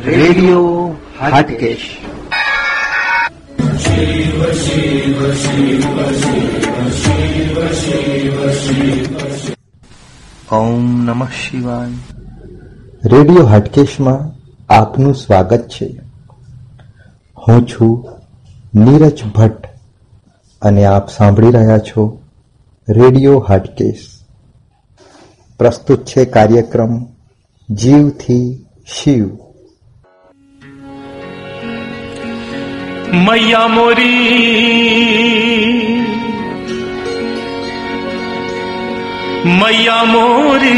Radio Hatkesh. ઓમ નમઃ શિવાય. Radio હાટકેશમાં આપનું સ્વાગત છે. હું છું નીરજ ભટ્ટ અને આપ સાંભળી રહ્યા છો રેડિયો હાટકેશ. પ્રસ્તુત છે કાર્યક્રમ જીવથી શિવ. मैया मोरी। मैया मोरी।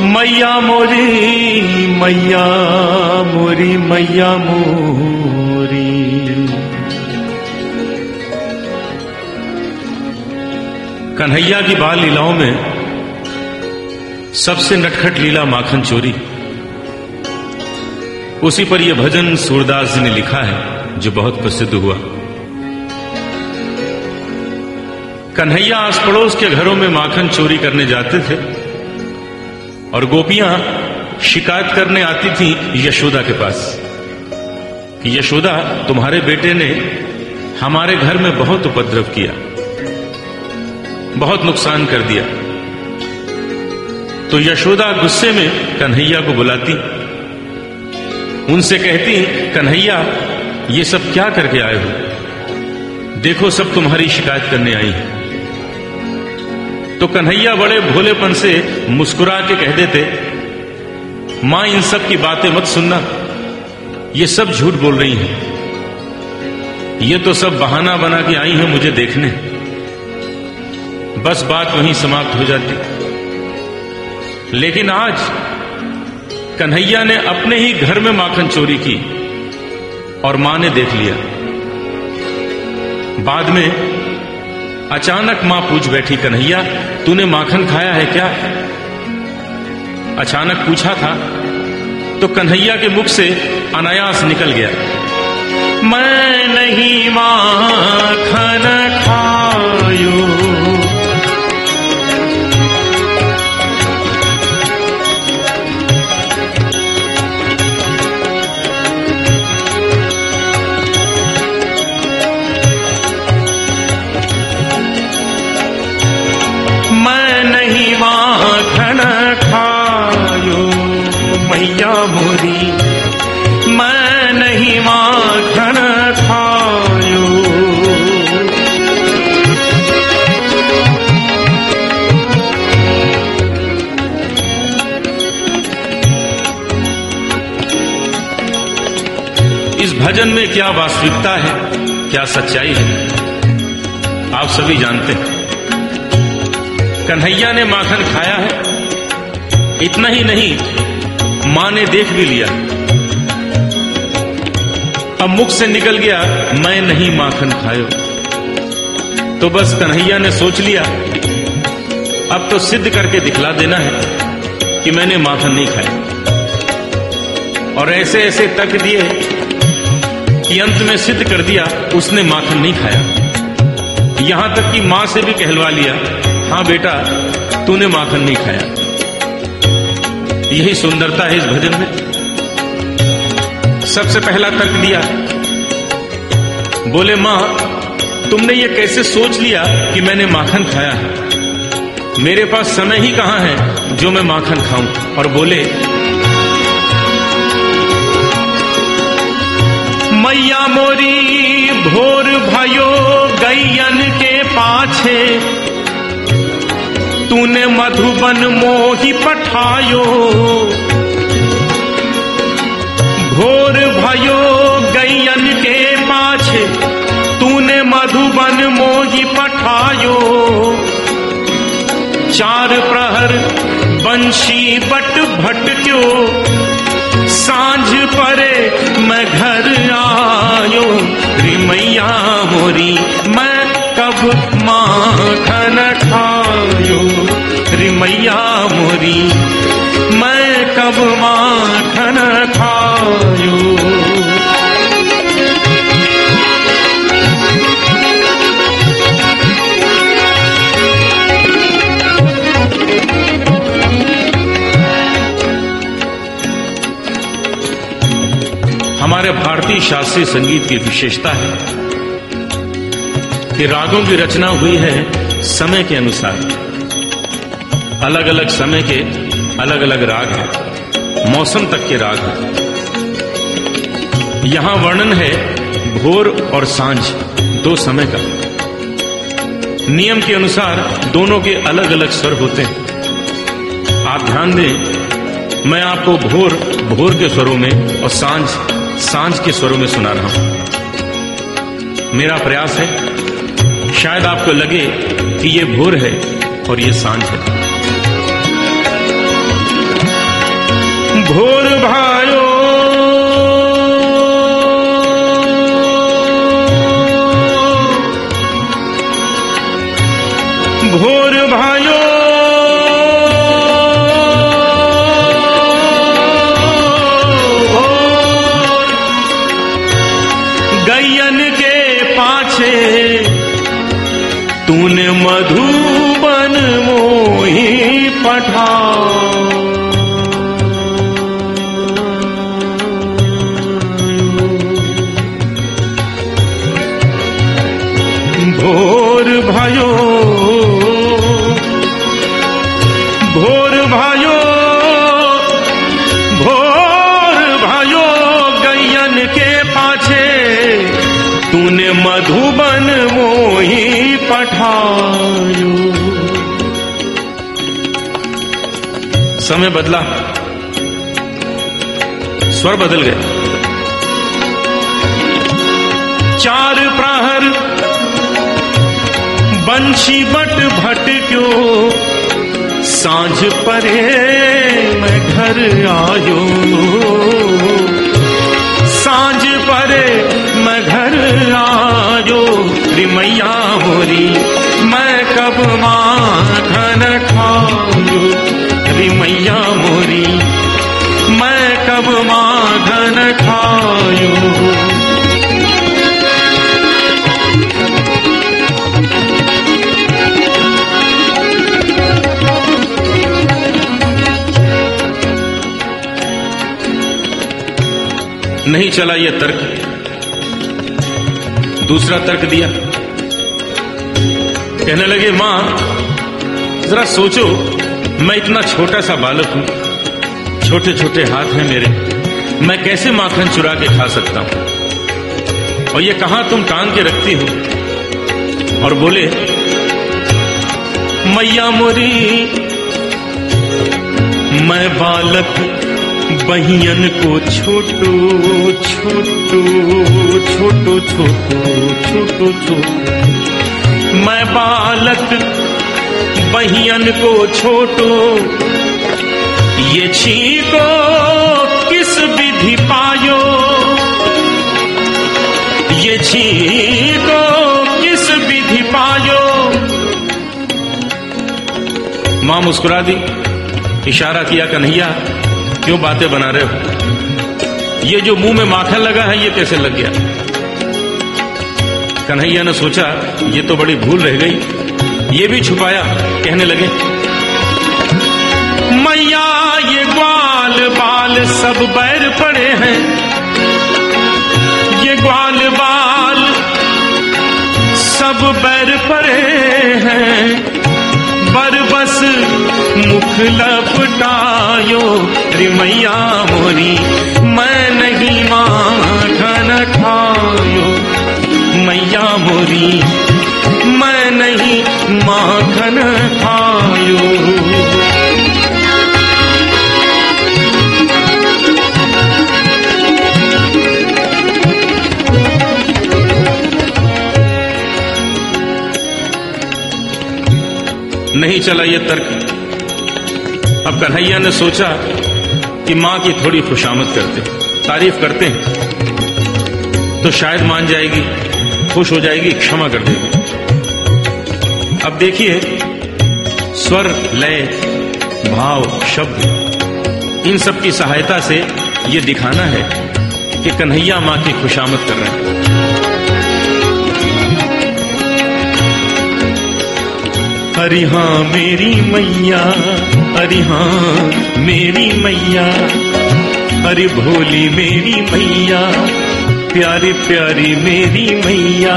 मैया मोरी मैया मोरी मैया मोरी। कन्हैया की बाल लीलाओं में सबसे नटखट लीला माखन चोरी। उसी पर यह भजन सूरदास जी ने लिखा है, जो बहुत प्रसिद्ध हुआ। कन्हैया आस पड़ोस के घरों में माखन चोरी करने जाते थे, और गोपियाँ शिकायत करने आती थी यशोदा के पास, कि यशोदा, तुम्हारे बेटे ने हमारे घर में बहुत उपद्रव किया, बहुत नुकसान कर दिया। तो यशोदा गुस्से में कन्हैया को बुलाती। उनसे कहती कन्हैया, ये सब क्या करके आए हो? देखो, सब तुम्हारी शिकायत करने आई है. तो कन्हैया बड़े भोलेपन से मुस्कुरा के कह देते, माँ, इन सब की बातें मत सुनना। ये सब झूठ बोल रही हैं। ये तो सब बहाना बना के आई हैं मुझे देखने। बस बात वहीं समाप्त हो जाती। लेकिन आज कन्हैया ने अपने ही घर में माखन चोरी की और माँ ने देख लिया। बाद में अचानक माँ पूछ बैठी, कन्हैया, तूने माखन खाया है क्या? अचानक पूछा था तो कन्हैया के मुख से अनायास निकल गया। मैं नहीं माखन खायो भजन में क्या वास्तविकता है, क्या सच्चाई है, आप सभी जानते हैं। कन्हैया ने माखन खाया है, इतना ही नहीं, माँ ने देख भी लिया। अब मुख से निकल गया, मैं नहीं माखन खायो। तो बस कन्हैया ने सोच लिया, अब तो सिद्ध करके दिखला देना है कि मैंने माखन नहीं खाया। और ऐसे ऐसे तक दिए कि अंत में सिद्ध कर दिया, उसने माखन नहीं खाया। यहाँ तक कि माँ से भी कहलवा लिया, हाँ बेटा, तूने माखन नहीं खाया। यही सुंदरता है इस भजन में। सबसे पहला तर्क दिया, बोले, माँ, तुमने ये कैसे सोच लिया कि मैंने माखन खाया है? मेरे पास समय ही कहाँ है जो मैं माखन खाऊं? और बोले मैया मोरी, भोर भयो गैयन के पाछे। तूने मधुबन मोही पठायो। भोर भयो गैयन के पाछे, तूने मधुबन मोही पठायो। चार प्रहर बंशी बट भटक्यो। साँझ परे मैं घर आयो रे मैया मोरी, मैं कब माखन खायो रे मैया मोरी, मैं कब माखन खायो भारतीय शास्त्रीय संगीत की विशेषता है कि रागों की रचना हुई है समय के अनुसार। अलग अलग समय के अलग अलग राग हैं। मौसम तक के राग हैं। यहाँ वर्णन है भोर और साँझ, दो समय का। नियम के अनुसार दोनों के अलग अलग स्वर होते हैं। आप ध्यान दें, मैं आपको भोर भोर के स्वरों में और साँझ साँझ के स्वरों में सुना रहा हूँ। मेरा प्रयास है, शायद आपको लगे कि ये भोर है और ये साँझ है। भोर भायो तूने मधुबन मोही पठायो। समय बदला। स्वर बदल गए। चार प्रहर, बंशी बट भट क्यों साँझ परे मैं घर आयो। साँझ परे आयो रे मैया होरी। मैं कब माखन खाऊं रे मैया मोरी। मैं कब माखन खाऊ नहीं चला यह तर्क। दूसरा तर्क दिया। कहने लगे, माँ, जरा सोचो, मैं इतना छोटा सा बालक हूँ। छोटे छोटे हाथ हैं मेरे। मैं कैसे माखन चुरा के खा सकता हूँ? और ये कहाँ तुम टांग के रखती हो? और बोले, मैया मोरी, मैं बालक बहियन को छोटो छोटो छोटो मैं बालक बहियन को छोटो। ये छीको किस विधि पायो? ये छीको किस विधि पायो? माँ मुस्कुरा दी, इशारा किया कन्हैया, क्यों बातें बना रहे हो? ये जो मुँह में माखन लगा है, ये कैसे लग गया? कन्हैया ने सोचा, ये तो बड़ी भूल रह गई। ये भी छुपाया, कहने लगे। मैया, ये ग्वाल बाल सब बैर पड़े हैं। ये ग्वाल बाल सब बैर पड़े हैं। बरबस मुख लपटायो, रे मैया मोरी, मैं नहीं माखन खायो मैया मोरी, मैं नहीं माखन खायो नहीं चला ये तर्क। अब कन्हैया ने सोचा कि माँ की थोड़ी खुशामद करते तारीफ़ करते हैं। तो शायद मान जाएगी। खुश हो जाएगी, क्षमा कर देगी। अब देखिए, स्वर, लय, भाव, शब्द, इन सब की सहायता से ये दिखाना है कि कन्हैया माँ की खुशामद कर रहे हैं। हरि हाँ मेरी मैया हरि हाँ मेरी मैया, अरे भोली मेरी मैया प्यारी प्यारी मेरी मैया,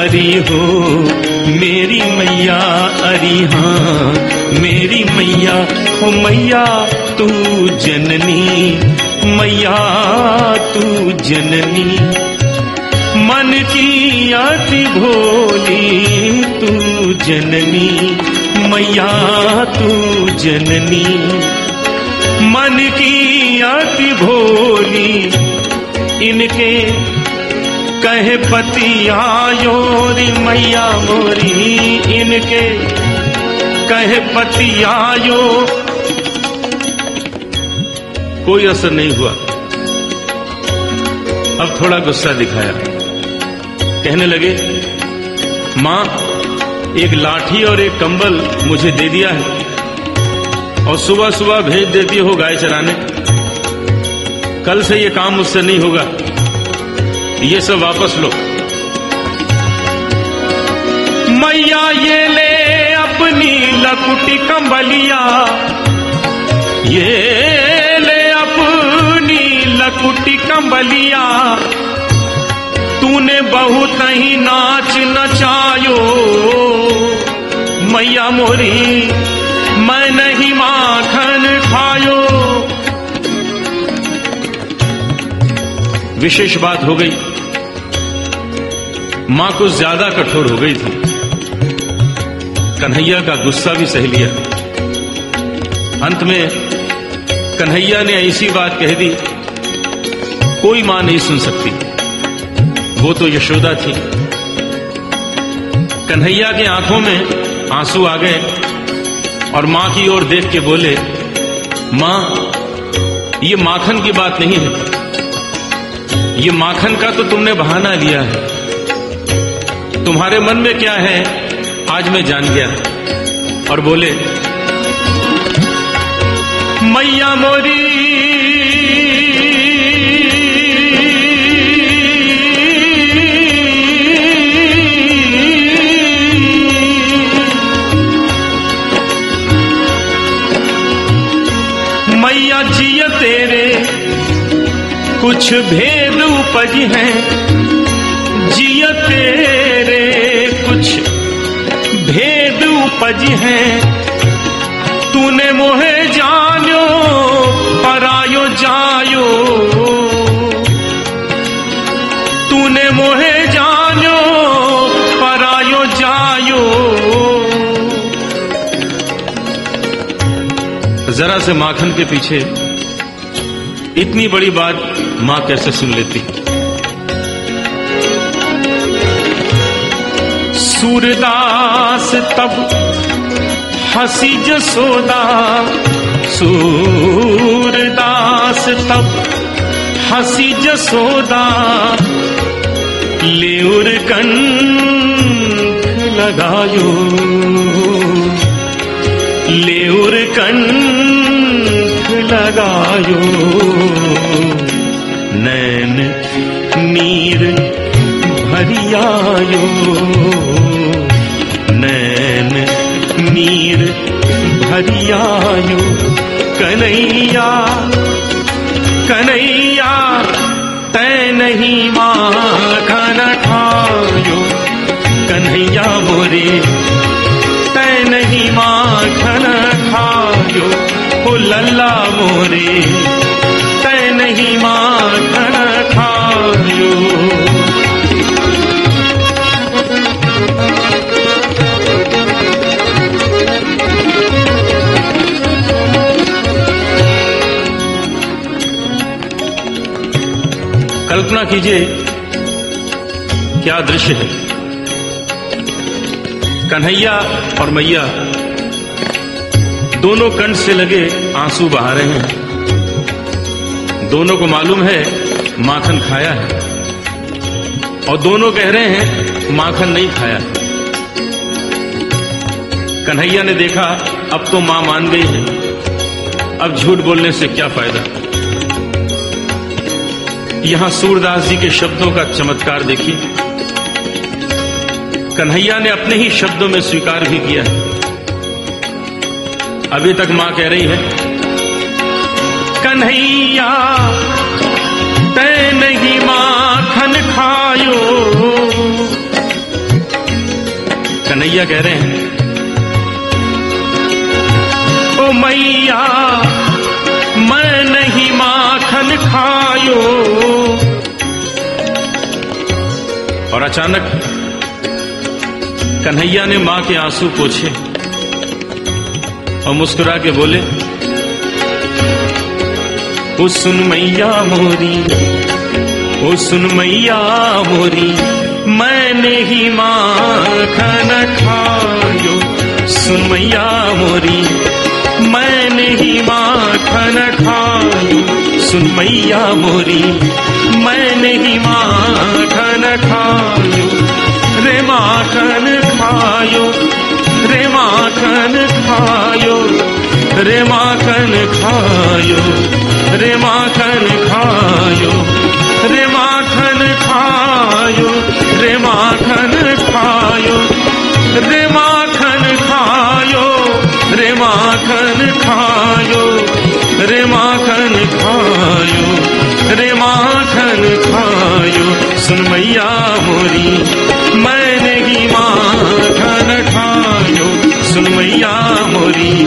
अरे हो, मेरी मैया, अरे हाँ मेरी मैया, हो मैया, तू जननी, मैया, तू जननी। मन की अति भोली, तू जननी, मैया, तू जननी। मन की अति भोली इनके कहे पति आयो रे मैया मोरी, इनके कहे पति आयो कोई असर नहीं हुआ। अब थोड़ा गुस्सा दिखाया। कहने लगे, माँ, एक लाठी और एक कंबल मुझे दे दिया है और सुबह सुबह भेज देती हो गाय चराने। कल से ये काम मुझसे नहीं होगा। ये सब वापस लो। मैया ये ले अपनी लकुटी कंबलिया। ये ले अपनी लकुटी कंबलिया। तूने बहुत ही नाच नचायो। मैया मोरी, मैं नहीं माखन विशेष बात हो गई। माँ कुछ ज़्यादा कठोर हो गई थी। कन्हैया का गुस्सा भी सह लिया। अंत में कन्हैया ने ऐसी बात कह दी, कोई माँ नहीं सुन सकती। वो तो यशोदा थी। कन्हैया की आँखों में आँसू आ गए और माँ की ओर देख के बोले, माँ, ये माखन की बात नहीं है। ये माखन का तो तुमने बहाना लिया है। तुम्हारे मन में क्या है, आज मैं जान गया। और बोले, मैया मोरी, मैया जिया तेरे कुछ भेद उपज हैं। जिया तेरे कुछ भेद उपज हैं। तूने मोहे जानो, परायो जायो। तूने मोहे जानो, परायो जायो। जरा से माखन के पीछे इतनी बड़ी बात माँ कैसे सुन लेती? सूरदास तब हसी जसोदा। सूरदास तब हसी जसोदा। लेउर कंठ लगायो। लेउर कंठ लगायो। नैन नीर भरियायो। नीर भरियायो कन्हैया कन्हैया, तै नहीं माखन खायो। कन्हैया मोरे, तै नहीं माखन खायो। ओ लल्ला मोरे, तै नहीं माखन खायो। कल्पना कीजिए, क्या दृश्य है? कन्हैया और मैया दोनों कंठ से लगे आँसू बहा रहे हैं। दोनों को मालूम है माखन खाया है। और दोनों कह रहे हैं माखन नहीं खाया है। कन्हैया ने देखा, अब तो माँ मान गई है। अब झूठ बोलने से क्या फ़ायदा? यहाँ सूरदास जी के शब्दों का चमत्कार देखिए। कन्हैया ने अपने ही शब्दों में स्वीकार भी किया है। अभी तक माँ कह रही है, कन्हैया तय नहीं माखन खायो। कन्हैया कह रहे हैं, ओ मैया, मैं नहीं माखन खायो। और अचानक कन्हैया ने माँ के आँसू पोछे और मुस्कुरा के बोले, ओ सुन मैया मोरी, ओ सुन मैया मोरी, मैंने ही माखन खायो। सुन मैया मोरी, मैंने ही माखन खायो। सुन मैया मोरी मैंने ही माखन खायो रे माखन खायो रे माखन खायो रे माखन खायो रे माखन खायो रे माखन खायो रे माखन खायो रे माखन खायो रे माखन खायो रे माखन खायो रे माखन खायो। सुन मैया मोरी, मैंने ही माखन खायो। सुन मैया मोरी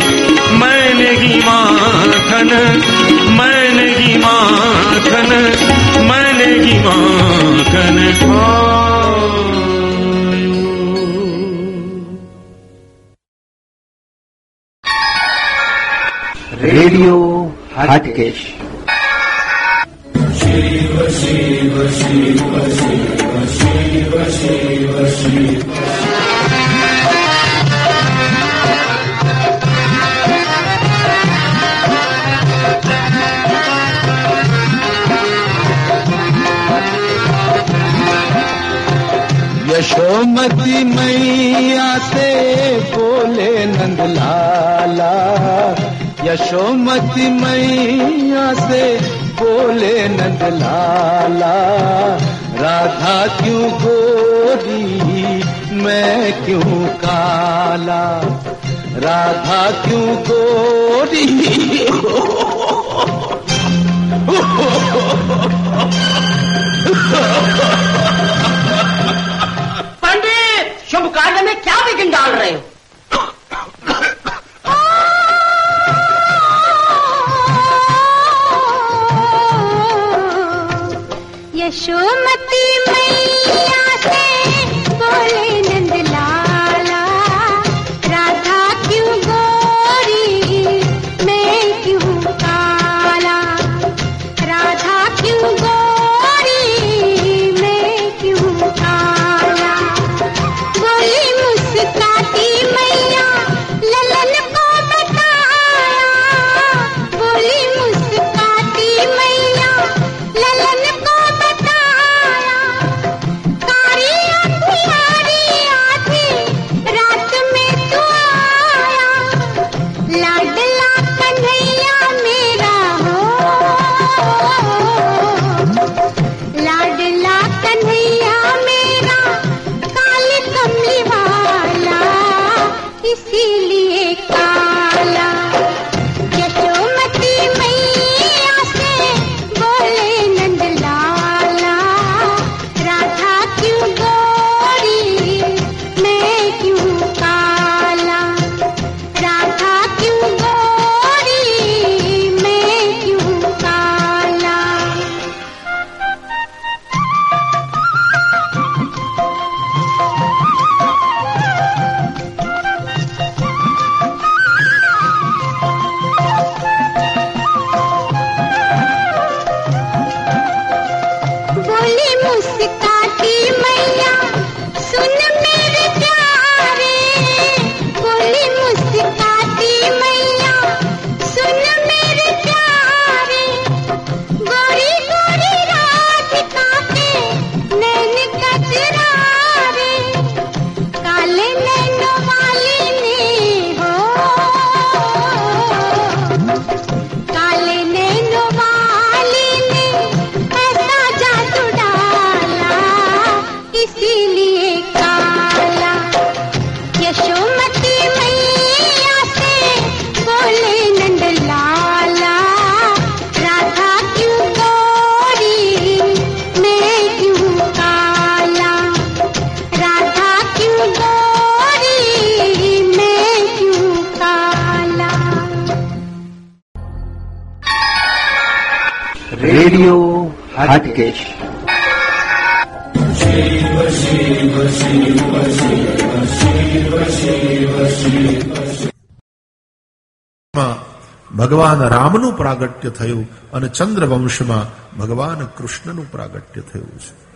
માં ભગવાન રામનું પ્રાગટ્ય થયું અને ચંદ્રવંશમાં ભગવાન કૃષ્ણનું પ્રાગટ્ય થયું છે.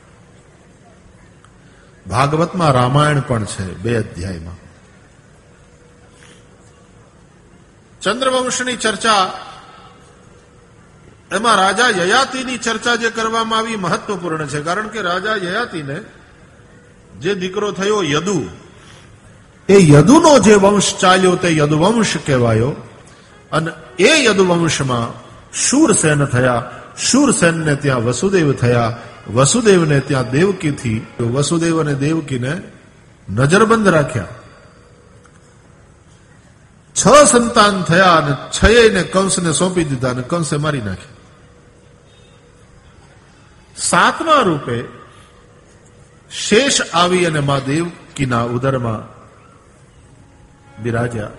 ભાગવતમાં રામાયણ પણ છે બે અધ્યાયમાં. ચંદ્રવંશની ચર્ચા એમાં રાજા યયાતિની ચર્ચા જે કરવામાં આવી મહત્વપૂર્ણ છે, કારણ કે રાજા યયાતિને જે દીકરો થયો યદુ, એ યદુનો જે વંશ ચાલ્યો તે યદુવંશ કહેવાયો. અને એ યદુવંશમાં શૂરસેન થયા, શૂરસેનને ત્યાં વસુદેવ થયા, વસુદેવને ત્યાં દેવકીથી, વસુદેવ અને દેવકીને નજરબંધ રાખ્યા. છ સંતાન થયા અને છયેને કંસને સોંપી દીધા અને કંસે મારી નાખ્યા. સાતમા રૂપે શેષ આવી અને મા દેવકીના ઉદરમાં બિરાજ્યા.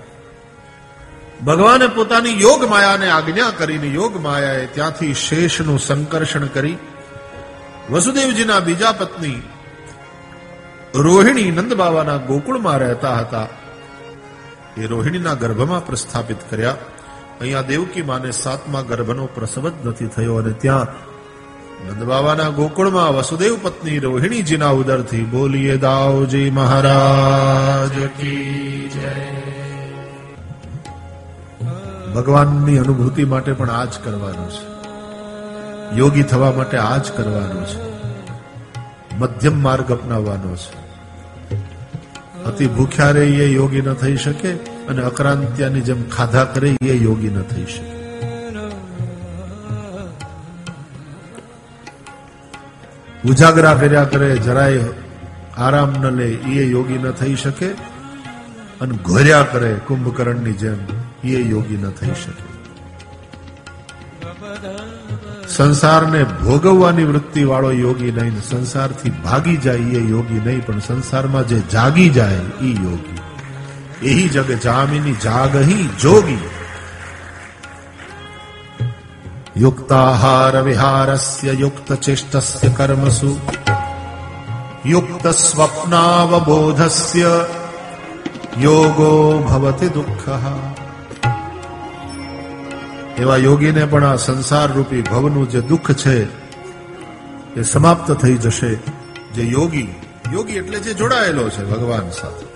ભગવાને પોતાની યોગ માયાને આજ્ઞા કરીને યોગ માયાએ ત્યાંથી શેષનું સંકર્ષણ કરી વસુદેવજીના બીજા પત્ની રોહિણી નંદ બાબાના ગોકુળમાં રહેતા હતા. એ રોહિણીના ગર્ભમાં પ્રસ્થાપિત કર્યા. અહીંયા દેવકી માને સાતમા ગર્ભનો પ્રસવ જ નથી થયો અને ત્યાં નંદબાબાના ગોકુળમાં વસુદેવ પત્ની રોહિણીજીના ઉદરથી બોલીએ દાવજી મહારાજ કી ભગવાનની અનુભૂતિ માટે પણ આ જ કરવાનું છે. યોગી થવા માટે આ જ કરવાનું છે. મધ્યમ માર્ગ અપનાવવાનો છે. અતિ ભૂખ્યા રહે એ યોગી ન થઈ શકે અને અક્રાંત્યાની જેમ ખાધા કરે એ યોગી ન થઈ શકે. ઉજાગરા કર્યા કરે, જરાય આરામ ન લે એ યોગી ન થઈ શકે. અને ઘોર્યા કરે, કુંભકર્ણની જેમ એ યોગી ન થઈ શકે. સંસારને ભોગવવાની વૃત્તિ વાળો યોગી નહીં, સંસારથી ભાગી જાય એ યોગી નહીં, પણ સંસારમાં જે જાગી જાય એ યોગી. એહી જગ જામિની જાગહી જોગી. વિહારસ્ય યુક્ત ચેષ્ટસ્ય કર્મસુ યોગો ભવતિ દુઃખ એવા યોગીને પણ આ સંસાર રૂપી ભવનું જે દુઃખ છે, એ સમાપ્ત થઈ જશે. જે યોગી યોગી એટલે જે જોડાયેલો છે ભગવાન સાથે.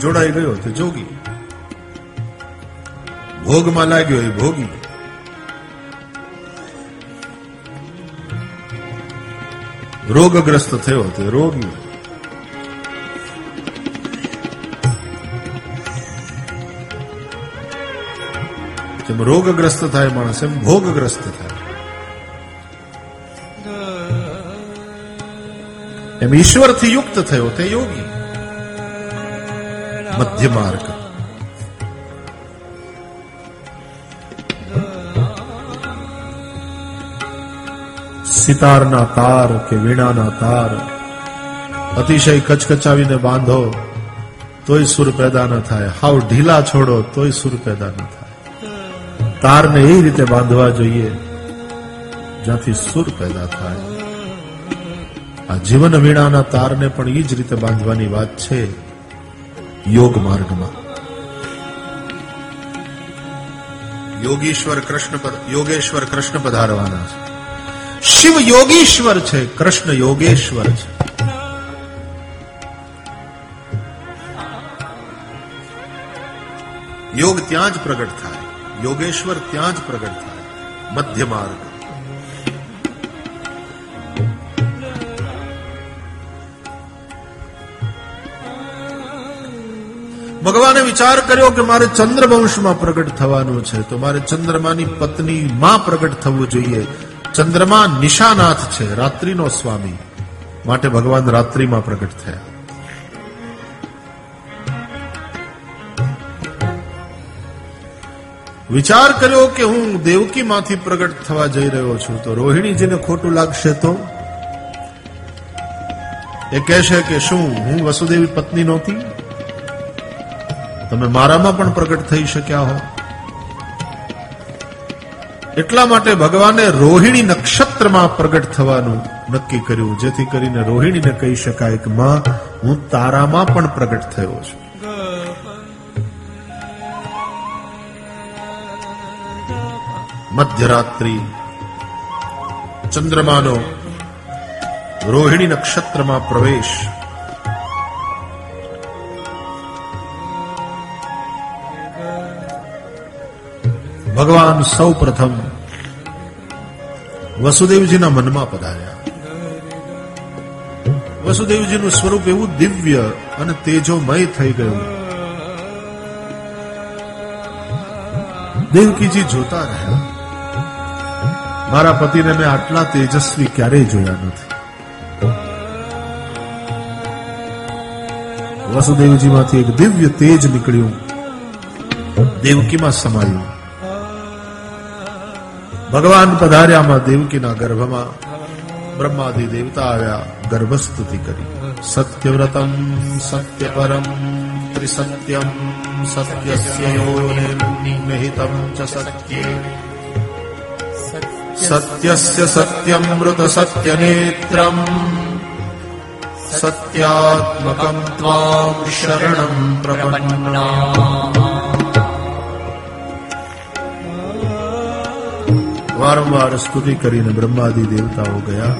જોડાઈ ગયો તે જોગી. ભોગમાં લાગ્યો એ ભોગી રોગગ્રસ્ત થયો તે રોગી જેમ રોગગ્રસ્ત થાય માણસ, એમ ભોગગ્રસ્ત થાય. એમ ઈશ્વરથી યુક્ત થયો તે યોગી. મધ્ય માર્ગ. સિતારના તાર કે વીણાના તાર. અતિશય કચકચાવીને બાંધો, તોય સુર પેદા ન થાય. હાવ ઢીલા છોડો, તોય સુર પેદા ન થાય. તારને એ રીતે બાંધવા જોઈએ, જ્યાંથી સુર પેદા થાય. આ જીવન વીણાના તારને પણ એ જ રીતે બાંધવાની વાત છે, યોગ માર્ગમાં. યોગીશ્વર કૃષ્ણ યોગેશ્વર કૃષ્ણ પધારવાના છે. શિવ યોગીશ્વર છે, કૃષ્ણ યોગેશ્વર છે. યોગ ત્યાં જ પ્રગટ થાય, યોગેશ્વર ત્યાં જ પ્રગટ થાય, મધ્ય માર્ગ. ભગવાને વિચાર કર્યો કે મારે ચંદ્રવંશમાં પ્રગટ થવાનું છે, તો મારે ચંદ્રમાની પત્ની માં પ્રગટ થવું જોઈએ. ચંદ્રમા નિશાનાથ છે, રાત્રિનો સ્વામી. માટે ભગવાન રાત્રિમાં પ્રગટ થયા. વિચાર કર્યો કે હું દેવકીમાંથી પ્રગટ થવા જઈ રહ્યો છું, તો રોહિણીજીને ખોટું લાગશે તો? એ કહેશે કે શું, હું વસુદેવી પત્ની નહોતી? તમે મારામાં પણ પ્રગટ થઈ શક્યા હો? એટલા માટે ભગવાને રોહિણી નક્ષત્રમાં પ્રગટ થવાનું નક્કી કર્યું, જેથી કરીને રોહિણીને કહી શકાય કે, માં, હું તારામાં પણ પ્રગટ થયો છું. મધ્યરાત્રિ, ચંદ્રમાનો રોહિણી નક્ષત્રમાં પ્રવેશ ભગવાન સૌ પ્રથમ વસુદેવજીના મનમાં પધાર્યા. વસુદેવજીનું સ્વરૂપ એવું દિવ્ય અને તેજોમય થઈ ગયું. દેવકીજી જોતા રહ્યા. મારા પતિને મેં આટલા તેજસ્વી ક્યારેય જોયા નથી. વસુદેવજીમાંથી એક દિવ્ય તેજ નીકળ્યું. દેવકીમાં સમાયું. ભગવાન પધાર્યામાં દેવકીના ગર્ભમાં બ્રહ્માદિ દેવતા આવ્યા ગર્ભસ્તુતિ કરી સત્યવ્રતમ સત્યપરમ ત્રિસત્યમ સત્યસ્ય યોનિહિતમ ચ સત્યે સત્યસ્ય સત્યમૃત સત્યનેત્રમ સત્યાત્મકમ ત્વામ શરણમ પ્રપન્ના વારંવાર સ્તુતિ કરીને બ્રહ્માદિ દેવતાઓ ગયા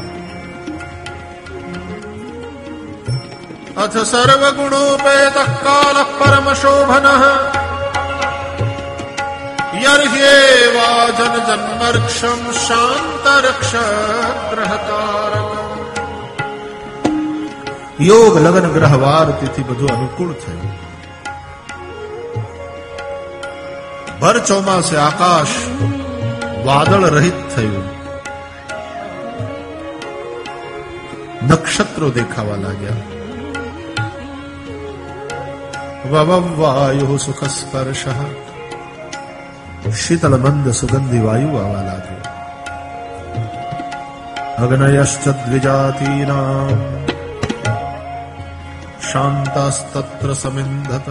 અથ સર્વગુણોપેત કાલ પરમ શોભન યર્હ્યેવાજન જન્મર્ક્ષમ શાંતરક્ષ ગ્રહકારક યોગ લગ્ન ગ્રહવાર તેથી બધું અનુકૂળ થયું ભર ચોમાસે આકાશ વાદળ રહિત થયું. નક્ષત્રો દેખાવા લાગ્યા. વવવાયુ સુખ સ્પર્શ મંદ સુગંધી વાયુ આવવા લાગ્યો. અગ્નયશ્ચ દ્વિજાતીના શાંતાસ્તત્ર સમિંધત.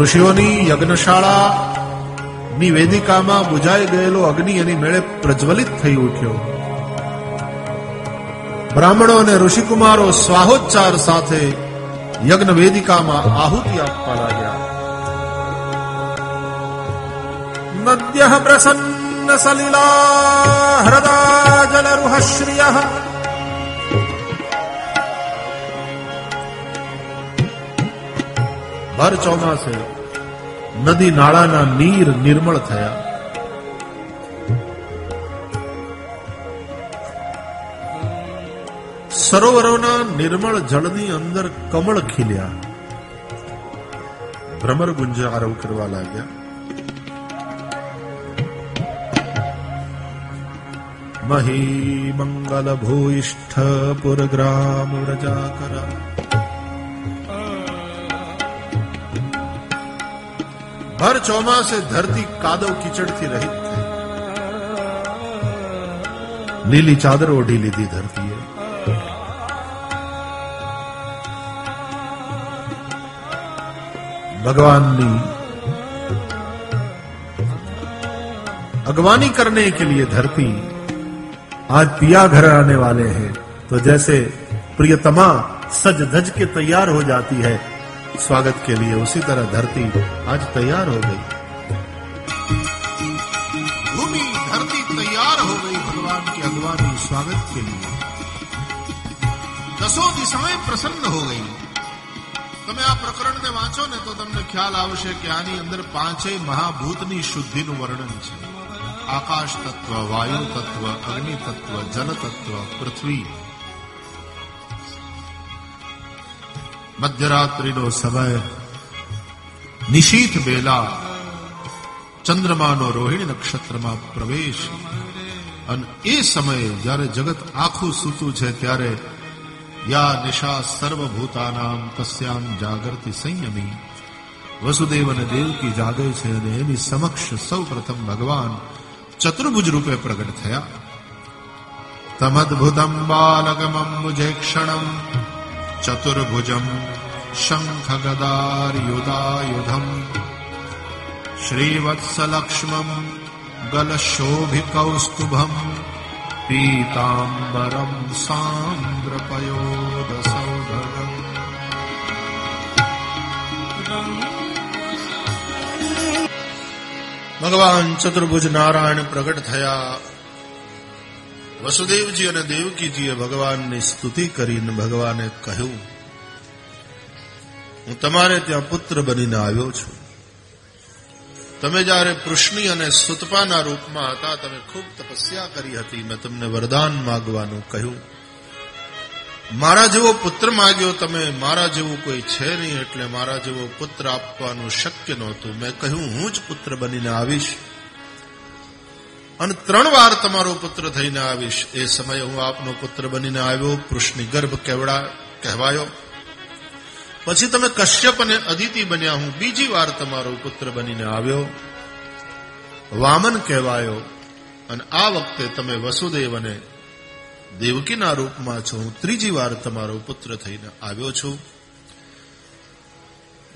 ઋષિઓની યજ્ઞશાળા ની વેદિકામાં બુજાઈ ગયેલો અગ્નિ એની મેળે પ્રજ્વલિત થઈ ઉઠ્યો બ્રાહ્મણો અને ઋષિકુમારો સ્વાહોચ્ચાર સાથે યજ્ઞ વેદિકામાં આહુતિ આપવા લાગ્યા નદ્ય પ્રસન્ન સલિલા હૃદા જલરુહશ્રિય ભર ચોમાસે નદી નાળાના નીર નિર્મળ થયા સરોવરોના નિર્મળ જળની અંદર કમળ ખીલ્યા ભ્રમર ગુંજારવ કરવા લાગ્યા મહી મંગલ ભૂઈષ્ઠ પુરગ્રામ વ્રજાકરા ભર ચોમાસે ધરતી કાદવ કીચડથી રહિત થઈ લીલી ચાદર ઓઢી લીધી ધરતીએ भगवान अगवानी करने के लिए धरती आज पिया घर आने वाले हैं तो जैसे प्रियतमा सज धज के तैयार हो जाती है स्वागत के लिए उसी तरह धरती आज तैयार हो गई भूमि धरती तैयार हो गई भगवान की अगवानी स्वागत के लिए દસો દિશાએ પ્રસન્ન હો ગઈ તમે આ પ્રકરણને વાંચો ને તો તમને ખ્યાલ આવશે કે આની અંદર પાંચેય મહાભૂતની શુદ્ધિનું વર્ણન છે આકાશ તત્વ વાયુ તત્વ અગ્નિ તત્વ જલ તત્વ પૃથ્વી મધ્યરાત્રિનો સમય નિશીથ બેલા ચંદ્રમાનો રોહિણી નક્ષત્રમાં પ્રવેશ અને એ સમયે જ્યારે જગત આખું સૂતું છે ત્યારે યા નિશા સર્વભૂતાનામ તસ્યામ જાગૃતિ સંયમી વસુદેવ અને દેવકી જાગે છે અને એની સમક્ષ સૌ પ્રથમ ભગવાન ચતુર્ભુજ રૂપે પ્રગટ થયા તમદ્ભુતમ બાલગમમ મુજેક્ષણમ ચતુર્ભુજમ चतुर्भुजम् शङ्खगदार्युदायुधम् श्रीवत्सलक्ष्मम् गलशोभिकौस्तुभम् पीताम्बरम् सान्द्रपयोदसौधम् भगवान चतुर्भुज नारायण प्रकट થયા વસુદેવજી અને દેવકીજીએ ભગવાનની સ્તુતિ કરીને ભગવાને કહ્યું, હું તમારે ત્યાં પુત્ર બનીને આવ્યો છું. તમે જ્યારે પૃષ્ણી અને સુતપાના રૂપમાં હતા, તમે ખૂબ તપસ્યા કરી હતી. મેં તમને વરદાન માગવાનું કહ્યું. મારા જેવો પુત્ર માગ્યો, તમે મારા જેવું કોઈ છે નહીં, એટલે મારા જેવો પુત્ર આપવાનું શક્ય નહોતું. મેં કહ્યું, હું જ પુત્ર બનીને આવીશ. અને ત્રણ વાર તમારો પુત્ર થઈને આવીશ. એ સમયે હું આપનો પુત્ર બનીને આવ્યો. પૃષ્ણી ગર્ભ કેવડા કહેવાયો. પછી તમે કશ્યપ અને અદિતિ બન્યા. હું બીજી વાર તમારો પુત્ર બનીને આવ્યો. વામન કહેવાયો. અને આ વખતે તમે વસુદેવ અને દેવકીના રૂપમાં છો. હું ત્રીજી વાર તમારો પુત્ર થઈને આવ્યો છું.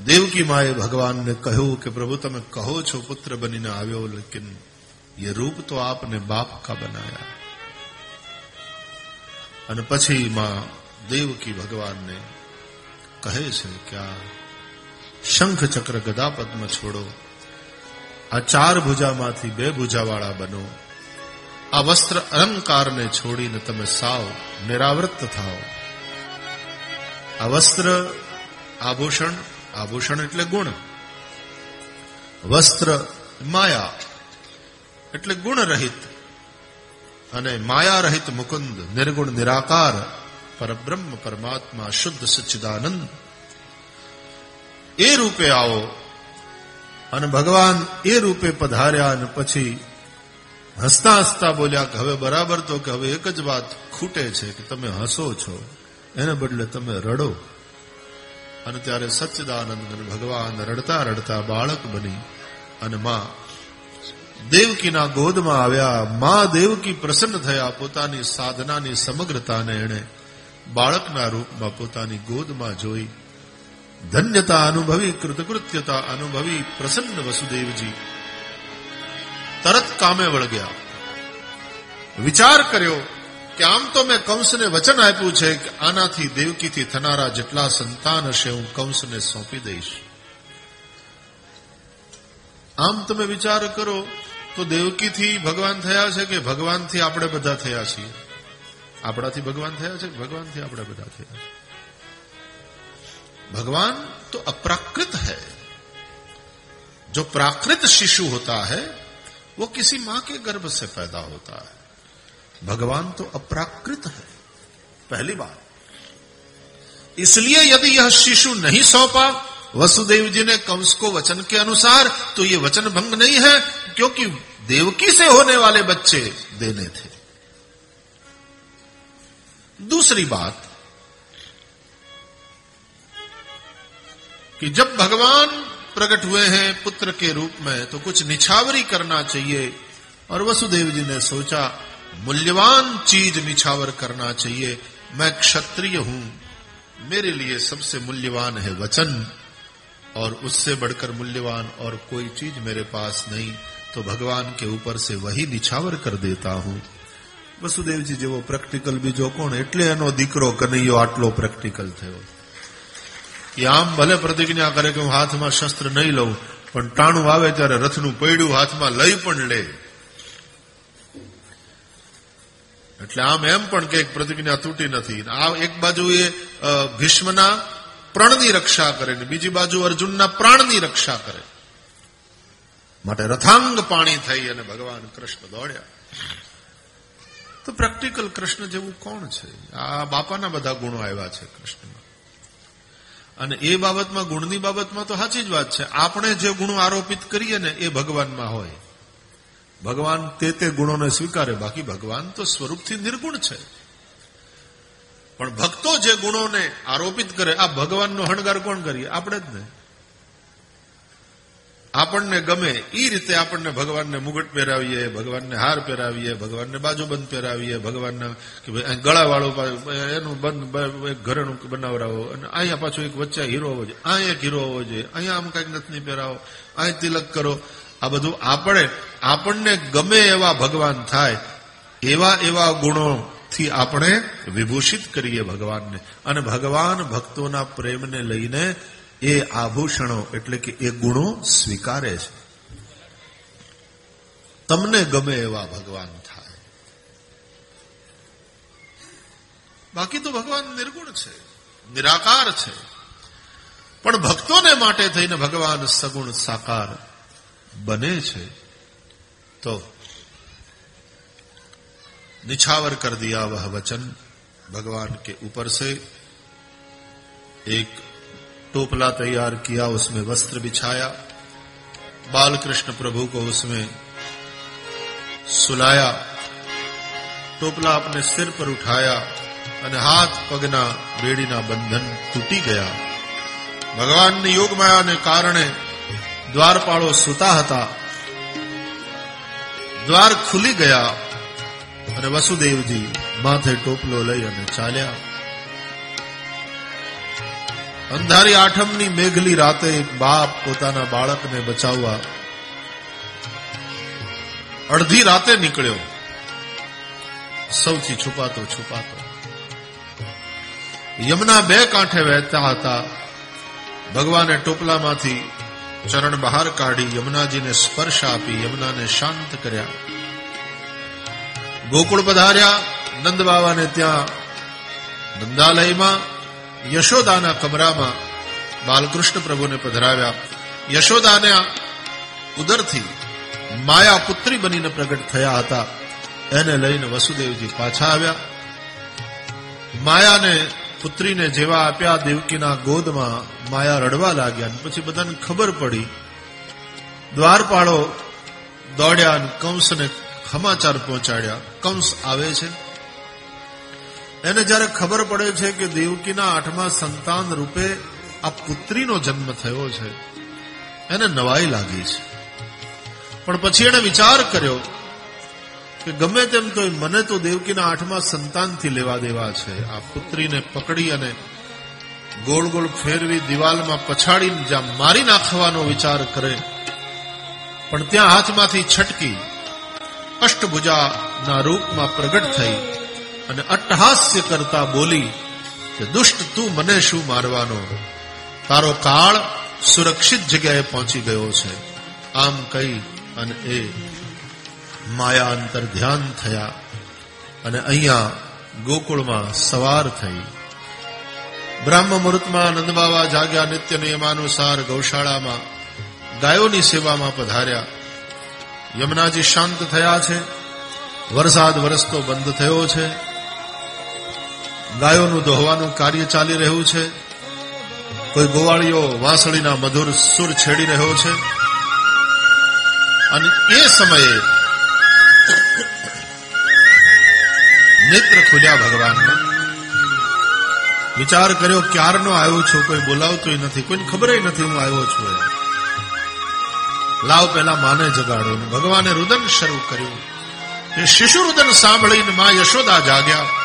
દેવકી માએ ભગવાનને કહ્યું કે પ્રભુ તમે કહો છો પુત્ર બનીને આવ્યો, લેકિન ये रूप तो आपने बाप का बनाया અને પછી માં દેવકી ભગવાનને કહે છે કે આ શંખ ચક્ર ગદા પદ્મ છોડો આ ચાર ભુજામાંથી બે ભુજાવાળા બનો આ વસ્ત્ર અલંકારને છોડીને તમે સાવ નિરાવૃત થાઓ આ વસ્ત્ર આભૂષણ આભૂષણ એટલે ગુણ વસ્ત્ર માયા એટલે ગુણ રહિત અને માયા રહિત મુકુંદ, નિર્ગુણ, નિરાકાર, પરબ્રહ્મ, પરમાત્મા, શુદ્ધ, સચ્ચિદાનંદ. એ રૂપે આવો અને ભગવાન એ રૂપે પધાર્યા અને પછી હસતા હસતા બોલ્યા કે હવે બરાબર તો કે હવે એક જ વાત ખૂટે છે કે તમે હસો છો. એને બદલે તમે રડો. અને ત્યારે સચ્ચિદાનંદ ભગવાન રડતા રડતા બાળક બની અને માં દેવકીના ગોદમાં આવ્યા, મા દેવકી પ્રસન્ન થયા, પોતાની સાધનાની સમગ્રતાને એણે બાળકના રૂપમાં પોતાની ગોદમાં જોઈ. ધન્યતા અનુભવી, કૃતકૃત્યતા અનુભવી, પ્રસન્ન વસુદેવજી તરત કામે વળગ્યા. વિચાર કર્યો કે આમ તો મેં કંસને વચન આપ્યું છે કે આનાથી દેવકીથી થનારા જેટલા સંતાન હશે, હું કંસને સોંપી દઈશ. આમ તમે વિચાર કરો તો દેવકીથી ભગવાન થયા છે કે ભગવાનથી આપણે બધા થયા છીએ આપણાથી ભગવાન થયા છે કે ભગવાનથી આપણે બધા થયા છે भगवान तो अप्राकृत है जो प्राकृत शिशु होता है वो किसी मां के गर्भ से पैदा होता है भगवान तो अप्राकृत है पहली बात इसलिए यदि यह शिशु नहीं सौंपा वसुदेव जी ने कंस को वचन के अनुसार तो ये वचन भंग नहीं है क्योंकि देवकी से होने वाले बच्चे देने थे। दूसरी बात, कि जब भगवान प्रकट हुए हैं पुत्र के रूप में तो कुछ निछावरी करना चाहिए, और वसुदेव जी ने सोचा, मूल्यवान चीज़ निछावर करना चाहिए। मैं क्षत्रिय हूँ, मेरे लिए सबसे मूल्यवान है वचन, और उससे बढ़कर मूल्यवान और कोई चीज़ मेरे पास नहीं। तो भगवान के ऊपर से वही निछावर कर देता हूं વસુદેવજી જેવો પ્રેક્ટિકલ બીજો કોણ એટલે એનો દીકરો કનૈયો આટલો પ્રેક્ટિકલ થયો એ આમ ભલે પ્રતિજ્ઞા કરે કે હું હાથમાં શસ્ત્ર નહીં લઉં પણ ટાણું આવે ત્યારે રથનું પૈડું હાથમાં લઈ પણ લે એટલે આમ એમ પણ કે પ્રતિજ્ઞા તૂટી નથી આ એક બાજુ એ ભીષ્મના પ્રાણની રક્ષા કરે ને બીજી બાજુ અર્જુનના પ્રાણની રક્ષા કરે માટે રથાંગ પાણી થઈ અને ભગવાન કૃષ્ણ દોડ્યા. તો પ્રેક્ટિકલ કૃષ્ણ જેવું કોણ છે? આ બાપાના બધા ગુણો આવ્યા છે કૃષ્ણમાં. અને એ બાબતમાં, ગુણની બાબતમાં તો સાચી જ વાત છે. આપણે જે ગુણો આરોપિત કરીએ ને એ ભગવાનમાં હોય. ભગવાન તે તે ગુણોને સ્વીકારે, બાકી ભગવાન તો સ્વરૂપથી નિર્ગુણ છે. પણ ભક્તો જે ગુણોને આરોપિત કરે, આ ભગવાનનો હણગાર કોણ કરીએ? આપણે જ ને. આપણને ગમે એ રીતે આપણને ભગવાનને મુગટ પહેરાવીએ, ભગવાનને હાર પહેરાવીએ, ભગવાનને બાજુબંધ પહેરાવીએ, ભગવાનને ગળાવાળો એનું બંધ એક ઘરેણું બનાવરાવો અને અહીંયા પાછો એક વચ્ચે હીરો હોવો જોઈએ, અહીંયા એક હીરો હોવો જોઈએ, અહીંયા આમ કંઈક નથી પહેરાવો, અહીં તિલક કરો. આ બધું આપણે, આપણને ગમે એવા ભગવાન થાય, એવા એવા ગુણોથી આપણે વિભૂષિત કરીએ ભગવાનને. અને ભગવાન ભક્તોના પ્રેમને લઈને એ આભૂષણો એટલે કે એ ગુણો સ્વીકારે છે તમને ગમે એવા ભગવાન થાય બાકી તો ભગવાન નિર્ગુણ છે નિરાકાર છે પણ ભક્તોને માટે થઈને ભગવાન સગુણ સાકાર बने छे तो निछावर कर दिया वह वचन भगवान के ऊपर से एक टोपला तैयार किया उसमें वस्त्र बिछाया बाल कृष्ण प्रभु को उसमें सुलाया टोपला अपने सिर पर उठाया અને હાથ પગના બેડીના બંધન તૂટી ગયા ભગવાનની યોગમાયાને કારણે દ્વારપાળો સૂતા હતા દ્વાર ખુલી ગયા અને વસુદેવજી માથે ટોપલો લઈ અને ચાલ્યા અંધારી આઠમની મેઘલી રાતે બાપ પોતાના બાળકને બચાવવા અડધી રાતે નીકળ્યો. સૌથી છુપાતો છુપાતો. યમુના બે કાંઠે વહેતા હતા. ભગવાને ટોપલામાંથી ચરણ બહાર કાઢી યમુનાજીને સ્પર્શ આપી યમુનાને શાંત કર્યા. ગોકુળ પધાર્યા, નંદ બાબાને ત્યાં નંદાલયમાં યશોદાના કમરામાં બાલકૃષ્ણ પ્રભુને પધરાવ્યા. યશોદાને ઉદરથી માયા પુત્રી બનીને પ્રગટ થયા હતા. એને લઈને વસુદેવજી પાછા આવ્યા. માયાને પુત્રીને જેવા આપ્યા, દેવકીના ગોદમાં માયા રડવા લાગ્યા પછી બધાને ખબર પડી. દ્વારપાળો દોડ્યા કંસને સમાચાર પહોંચાડ્યા. કંસ આવે છે. એને જયારે ખબર પડે છે કે દેવકીના આઠમા સંતાન રૂપે આ પુત્રીનો જન્મ થયો છે, એને નવાઈ લાગી છે. પણ પછી એને વિચાર કર્યો કે ગમે તેમ તો મને તો દેવકીના આઠમા સંતાનથી લેવા દેવા છે. આ પુત્રીને પકડી અને ગોળ ગોળ ફેરવી દિવાલમાં પછાડીને જ્યાં મારી નાખવાનો વિચાર કરે, પણ ત્યાં હાથમાંથી છટકી અષ્ટભુજાના રૂપમાં પ્રગટ થઈ. અને અટ્ટહાસ્ય કરતા બોલી કે, દુષ્ટ તું મને શું મારવાનો? તારો કાળ સુરક્ષિત જગ્યાએ પહોંચી ગયો છે. આમ કહી અને એ માયા અંતર ધ્યાન થયા અને અહીંયા ગોકુળમાં સવાર થઈ. બ્રહ્મ મુહૂર્તમાં નંદબાવા જાગ્યા નિત્ય નિયમાનુસાર ગૌશાળામાં ગાયોની સેવામાં પધાર્યા. યમુનાજી શાંત થયા છે. વરસાદ વરસતો બંધ થયો છે. ગાયોનું દોહવાનું કાર્ય ચાલી રહ્યું છે. કોઈ ગોવાળીઓ વાંસળીના મધુર સુર છેડી રહ્યો છે. અને એ સમયે નેત્ર ખુલ્યા ભગવાનના વિચાર કર્યો, ક્યારનો આવ્યો છું? કોઈ બોલાવતોય નથી. કોઈને ખબર નથી હું આવ્યો છું લાવ પેલા માને જગાડ્યો ભગવાને રુદન શરૂ કર્યું. એ શિશુ રુદન સાંભળીને માં યશોદા જાગ્યા.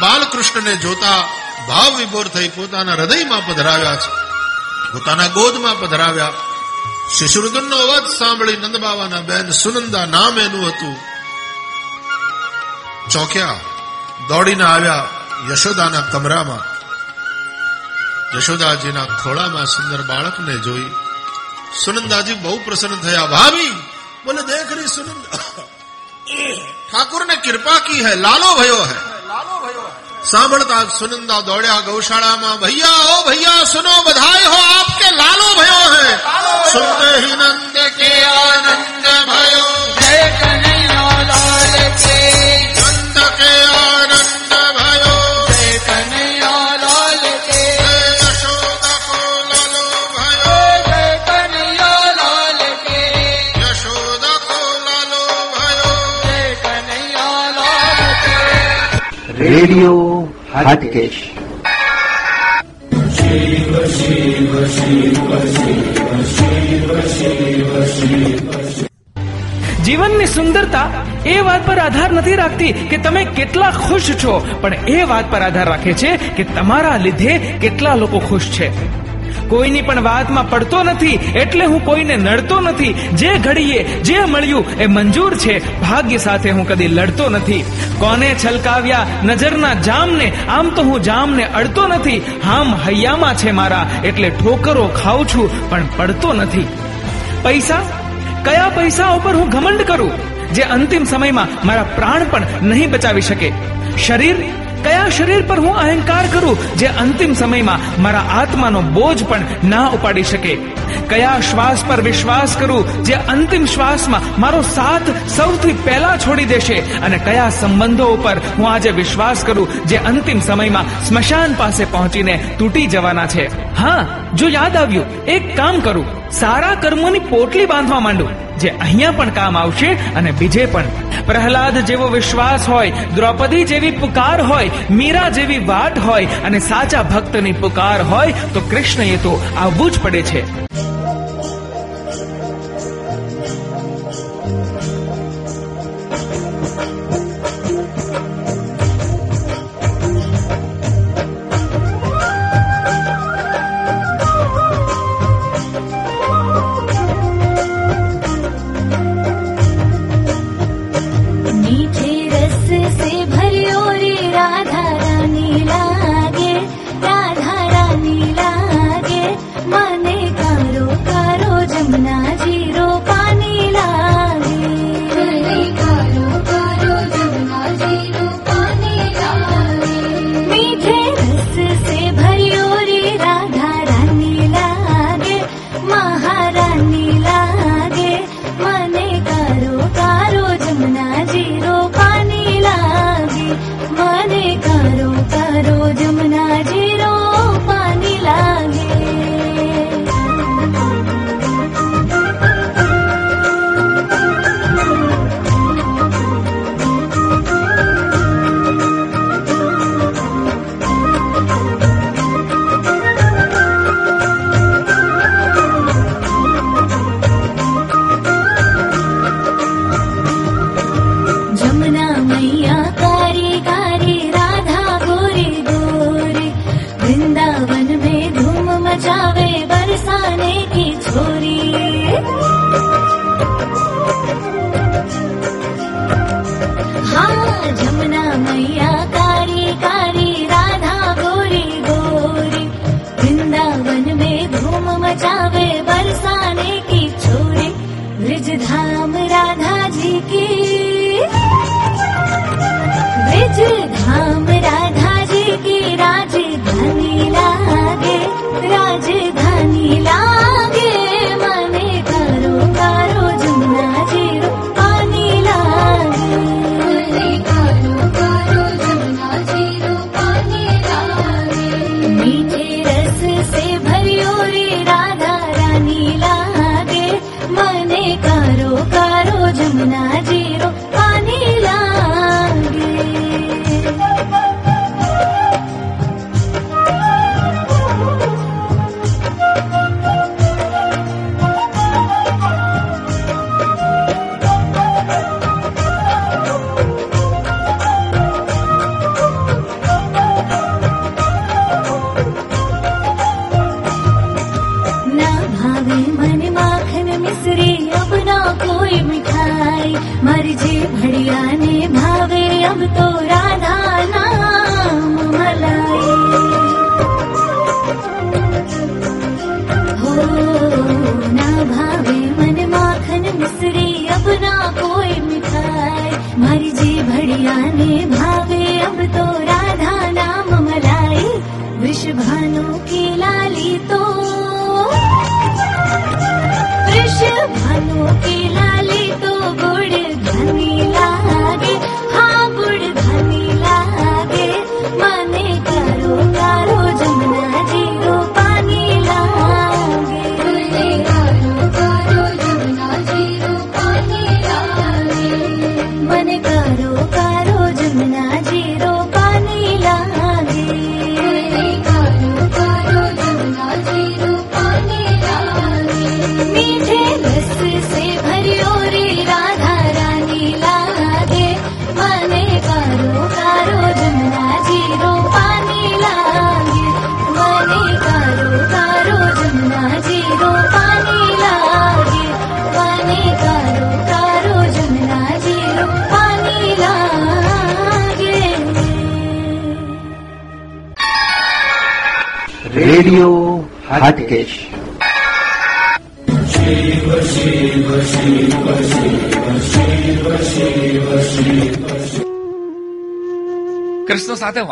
બાલકૃષ્ણને જોતા ભાવ વિભોર થઈ પોતાના હૃદયમાં પધરાવ્યા છે. પોતાના ગોદમાં પધરાવ્યા. શિશુર્દનનો અવાજ સાંભળી નંદબાવાના બેન સુનંદા નામ એનું હતું. ચોક્યા, દોડીને આવ્યા યશોદાના કમરામાં. યશોદાજીના ખોળામાં સુંદર બાળકને જોઈ સુનંદાજી બહુ પ્રસન્ન થયા, ભાભી બોલે દેખ રહી સુનંદા. ઠાકુર ને કૃપા કી હૈ, લાલો ભયો હૈ. સાંભળતા સુનંદા દોડ્યા ગૌશાળામાં ભૈયા ઓ ભૈયા સુનો બધાય હો આપકે લાલો ભયો હે. સુનતે હિનંદ કે આનંદ રેડિયો હાટકેશ જીવનની સુંદરતા એ વાત પર આધાર નથી રાખતી કે તમે કેટલા ખુશ છો, પણ એ વાત પર આધાર રાખે છે કે તમારા લીધે કેટલા લોકો ખુશ છે. કોઈની પણ વાતમાં પડતો નથી, એટલે હું કોઈને નડતો નથી. જે ઘડીએ જે મળ્યું એ મંજૂર છે. ભાગ્ય સાથે હું કદી લડતો નથી. કોને છલકાવ્યા નજરના જામને, આમ તો હું જામને અડતો નથી. હામ હૈયામાં છે મારા, એટલે ઠોકરો ખાઉં છું, પણ પડતો નથી. પૈસા? કયા પૈસા ઉપર હું ઘમંડ કરું? જે અંતિમ સમયમાં મારા પ્રાણ પણ નહીં બચાવી શકે. શરીર? કયા શરીર પર હું અહંકાર કરું જે અંતિમ સમયમાં મારા આત્માનો બોજ પણ ના ઉપાડી શકે? કયા શ્વાસ પર વિશ્વાસ કરું જે અંતિમ શ્વાસમાં મારો સાથ સૌથી પહેલા છોડી દેશે? અને કયા સંબંધો ઉપર હું આજે વિશ્વાસ કરું જે અંતિમ સમયમાં સ્મશાન પાસે પહોંચીને તૂટી જવાના છે? હા, જો યાદ આવ્યું, એક કામ કરું. સારા કર્મોની પોટલી બાંધવા માંડું. જે અહીંયા પણ કામ આવશે અને બીજે પણ. પ્રહલાદ જેવો વિશ્વાસ હોય, દ્રૌપદી જેવી પુકાર હોય, મીરા જેવી વાટ હોય અને સાચા ભક્તની પુકાર હોય, તો કૃષ્ણએ તો આવવું જ પડે છે.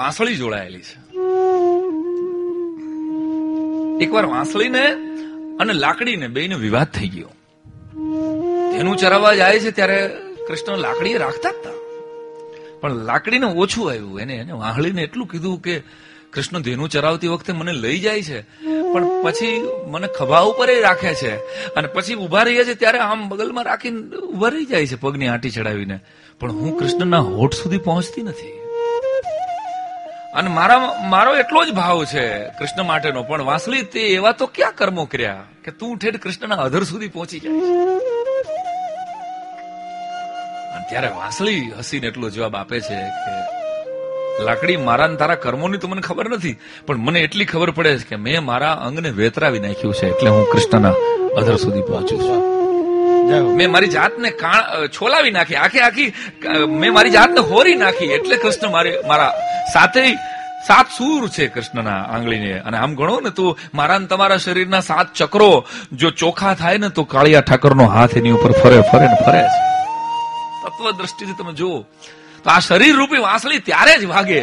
વાંસળી જોડાયેલી છે એકવાર વાંસળીને અને લાકડીને બેયનો વિવાદ થઈ ગયો તેનું ચરાવવા જાય છે ત્યારે કૃષ્ણ લાકડી રાખતા જ હતા પણ લાકડીને ઓછું આવ્યું એને એને વાંસળીને એટલું કીધું કે કૃષ્ણ ધેનુ ચરાવતી વખતે મને લઈ જાય છે પણ પછી મને ખભા ઉપર રાખે છે અને પછી ઊભા રહીએ છે ત્યારે આમ બગલમાં રાખીને ઊભા રહી જાય છે પગની આંટી ચડાવીને પણ હું કૃષ્ણના હોઠ સુધી પહોંચતી નથી અને મારા, મારો એટલો જ ભાવ છે કૃષ્ણ માટેનો. પણ વાંસલી તે એવા તો ક્યાં કર્મો કર્યા કે તું ઠેઠ કૃષ્ણના અધર સુધી પહોંચી જાય? અને ત્યારે વાંસળી હસીને એટલો જવાબ આપે છે કે, લાકડી મારા ને તારા કર્મોની તો મને ખબર નથી, પણ મને એટલી ખબર પડે છે કે મેં મારા અંગને વેતરાવી નાખ્યું છે એટલે હું કૃષ્ણના અધર સુધી પહોંચું છું. મેં મારી જાતને છોલાવી નાખી. આખી આખી મેં મારી જાતને હોરી નાખી. એટલે કૃષ્ણ મારે, મારા સાથે સાત સૂર છે કૃષ્ણના આંગળીને. અને આમ ગણો ને તો મારા તમારા શરીરના સાત ચક્રો, જો ચોખા થાય ને તો કાળિયા ઠાકરનો હાથ એની ઉપર ફરે ફરે ને ફરે છે. તત્વ દ્રષ્ટિથી તમે જુઓ. તો આ શરીર રૂપી વાંસળી ત્યારે જ વાગે.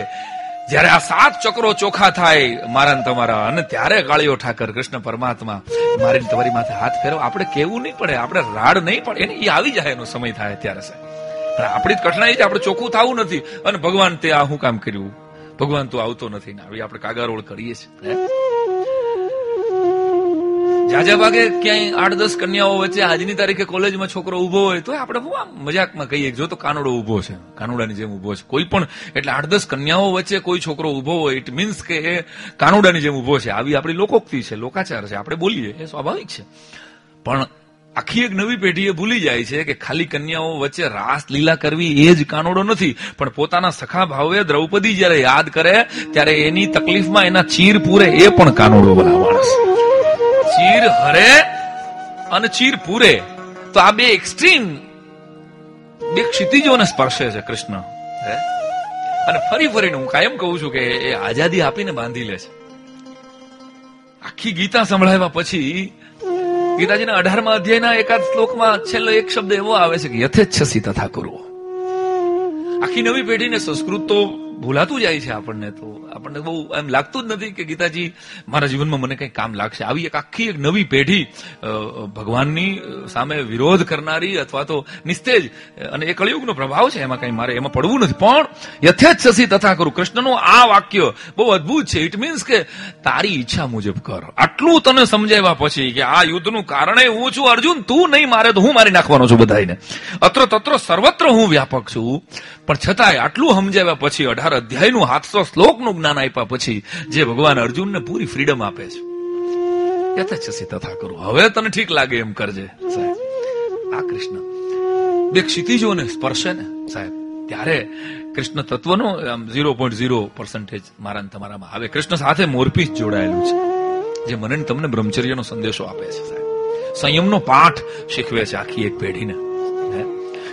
જ્યારે આ સાત ચક્રો ચોખા થાય મારા તમારા, અને ત્યારે કાળિયો ઠાકર, કૃષ્ણ પરમાત્મા, મારીને તમારી માથે હાથ ફેરવો આપણે કેવું નહીં પડે, આપણે રાડ નહીં પડે એ આવી જાય એનો સમય થાય ત્યારે સાહેબ. પણ આપણી જ કઠણાઈ છે, આપણે ચોખ્ખું થવું નથી. અને ભગવાન તે આ હું કામ કર્યું? ભગવાન તો આવતો નથી ને, આવી આપણે કાગારોળ કરીએ છીએ જાજા ભાગે ક્યાંય આઠ દસ કન્યાઓ વચ્ચે આજની તારીખે કોલેજમાં છોકરો ઊભો હોય તો આપણે હું મજાકમાં કહીએ જો તો કાનુડો ઊભો છે. કાનુડાની જેમ ઊભો છે. કોઈ પણ, એટલે આઠ દસ કન્યાઓ વચ્ચે કોઈ છોકરો ઊભો હોય ઇટ મીન્સ કે એ કાનુડાની જેમ ઊભો છે. આવી આપણી લોકોક્તિ છે, લોકાચાર છે. આપણે બોલીએ, એ સ્વાભાવિક છે. પણ આખી એક નવી પેઢીએ ભૂલી જાય છે કે ખાલી કન્યાઓ વચ્ચે રાસ લીલા કરવી એ જ કાનોડો નથી. પણ પોતાના સખા ભાવે દ્રૌપદી જયારે યાદ કરે, ત્યારે એની તકલીફમાં એના ચીર પૂરે એ પણ કાનોડો બનાવવાનો માણસ. ચીર હરે અને ચીર પૂરે. તો આ બે એક્સ્ટ્રીમ બે ક્ષિતિજોને સ્પર્શે છે કૃષ્ણ અને ફરી ફરીને હું કાયમ કહું છું કે એ આઝાદી આપીને બાંધી લે છે. આખી ગીતા સંભળાવ્યા પછી ગીતાજીના અઢારમા અધ્યાયના એકાદ શ્લોકમાં છેલ્લો એક શબ્દ એવો આવે છે કે યથેચ્છસી તથા કરવો આખી નવી પેઢીને સંસ્કૃત તો ભૂલાતું જાય છે આપણને તો. આપણને બહુ એમ લાગતું જ નથી કે ગીતાજી, મારા જીવનમાં મને કંઈ કામ લાગશે. આવી એક આખી એક નવી પેઢી ભગવાનની સામે વિરોધ કરનારી અથવા તો નિસ્તેજ અને એ કળિયુગનો પ્રભાવ છે એમાં કઈ મારે એમાં પડવું નથી. પણ યથેચ્છસી તથા કરું. કૃષ્ણનું આ વાક્ય બહુ અદભુત છે. ઇટ મીન્સ કે તારી ઈચ્છા મુજબ કર. આટલું તને સમજાવ્યા પછી કે આ યુદ્ધનું કારણે હું છું, અર્જુન, તું નહીં મારે, તો હું મારી નાખવાનો છું બધાને અત્ર તત્ર સર્વત્ર હું વ્યાપક છું. પણ છતાંય આટલું સમજાવ્યા પછી અઢાર અધ્યાયનું સાતસો શ્લોકનું જ્ઞાન આપ્યા પછી જે ભગવાન અર્જુનને પૂરી ફ્રીડમ આપે છે. યથેચ્છસી તથા કરું. હવે તને ઠીક લાગે એમ કરજે, સાહેબ. આ કૃષ્ણ. બે ક્ષિતિજોને સ્પર્શે ને, સાહેબ. ત્યારે કૃષ્ણ તત્વનો ઝીરો પોઈન્ટ ઝીરો પર્સન્ટેજ મારા તમારામાં આવે. કૃષ્ણ સાથે મોરપી જોડાયેલું છે, જે મને તમને બ્રહ્મચર્યનો સંદેશો આપે છે, સાહેબ. સંયમનો પાઠ શીખવે છે આખી એક પેઢીને.